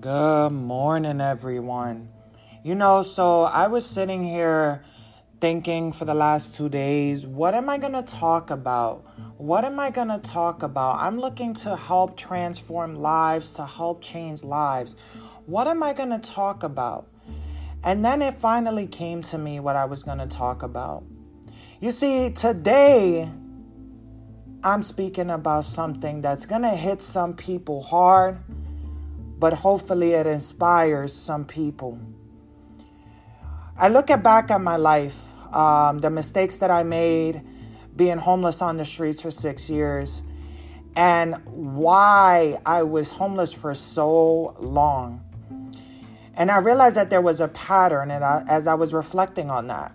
Good morning, everyone. You know, so I was sitting here thinking for the last two days, what am I going to talk about? What am I going to talk about? I'm looking to help transform lives, to help change lives. What am I going to talk about? And then it finally came to me what I was going to talk about. You see, today I'm speaking about something that's going to hit some people hard but hopefully it inspires some people. I look at back at my life, um, the mistakes that I made, being homeless on the streets for six years, and why I was homeless for so long. And I realized that there was a pattern, and I, as I was reflecting on that,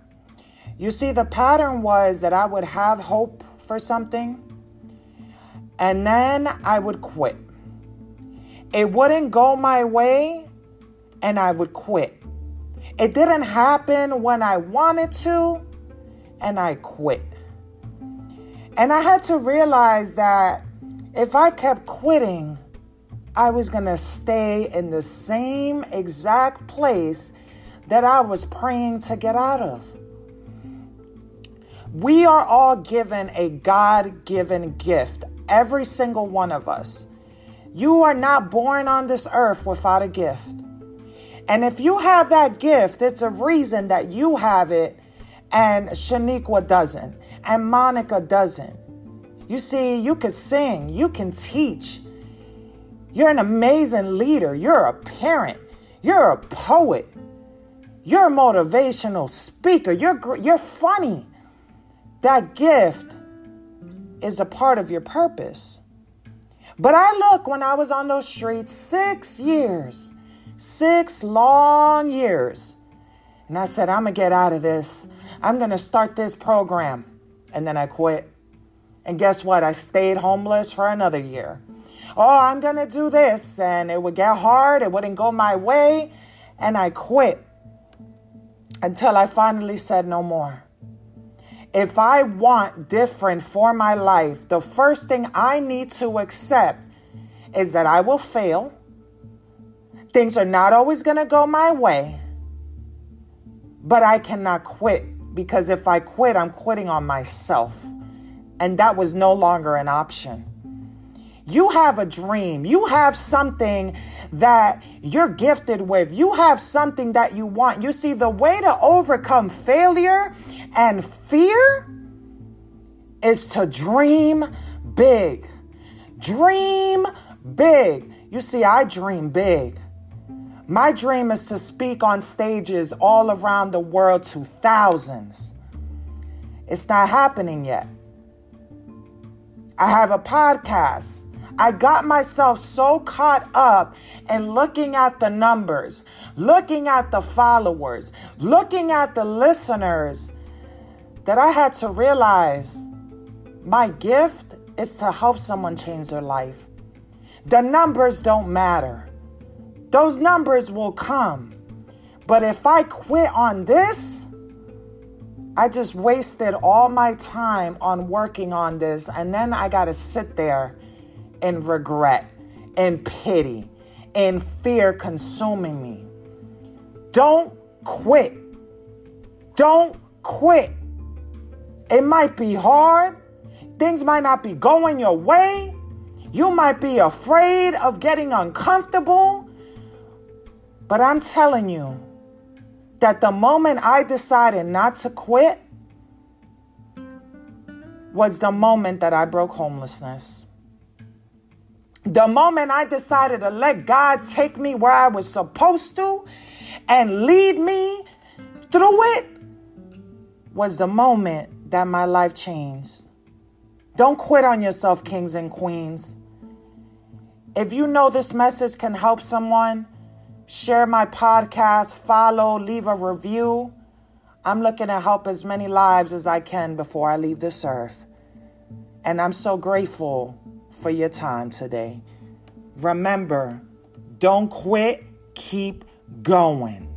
you see, the pattern was that I would have hope for something, and then I would quit it wouldn't go my way and I would quit. It didn't happen when I wanted to and I quit. And I had to realize that if I kept quitting, I was going to stay in the same exact place that I was praying to get out of. We are all given a God given gift, every single one of us. You are not born on this earth without a gift. And if you have that gift, it's a reason that you have it and Shaniqua doesn't and Monica doesn't. You see, you can sing, you can teach. You're an amazing leader. You're a parent. You're a poet. You're a motivational speaker. You're you're funny. That gift is a part of your purpose. But I look when I was on those streets six years, six long years. And I said, I'm going to get out of this. I'm going to start this program. And then I quit. And guess what? I stayed homeless for another year. Oh, I'm going to do this. And it would get hard. It wouldn't go my way. And I quit until I finally said no more. If I want different for my life, the first thing I need to accept is that I will fail. Things are not always going to go my way, but I cannot quit because if I quit, I'm quitting on myself. And that was no longer an option. You have a dream. You have something that you're gifted with. You have something that you want. You see, the way to overcome failure and fear is to dream big. Dream big. You see, I dream big. My dream is to speak on stages all around the world to thousands. It's not happening yet. I have a podcast. I got myself so caught up in looking at the numbers, looking at the followers, looking at the listeners, that I had to realize my gift is to help someone change their life. The numbers don't matter, those numbers will come. But if I quit on this, I just wasted all my time on working on this, and then I got to sit there and regret and pity and fear consuming me. Don't quit. Don't quit. It might be hard. Things might not be going your way. You might be afraid of getting uncomfortable. But I'm telling you that the moment I decided not to quit was the moment that I broke homelessness. The moment I decided to let God take me where I was supposed to and lead me through it was the moment that my life changed. Don't quit on yourself, kings and queens. If you know this message can help someone, share my podcast, follow, leave a review. I'm looking to help as many lives as I can before I leave this earth. And I'm so grateful for your time today. Remember, don't quit, keep going.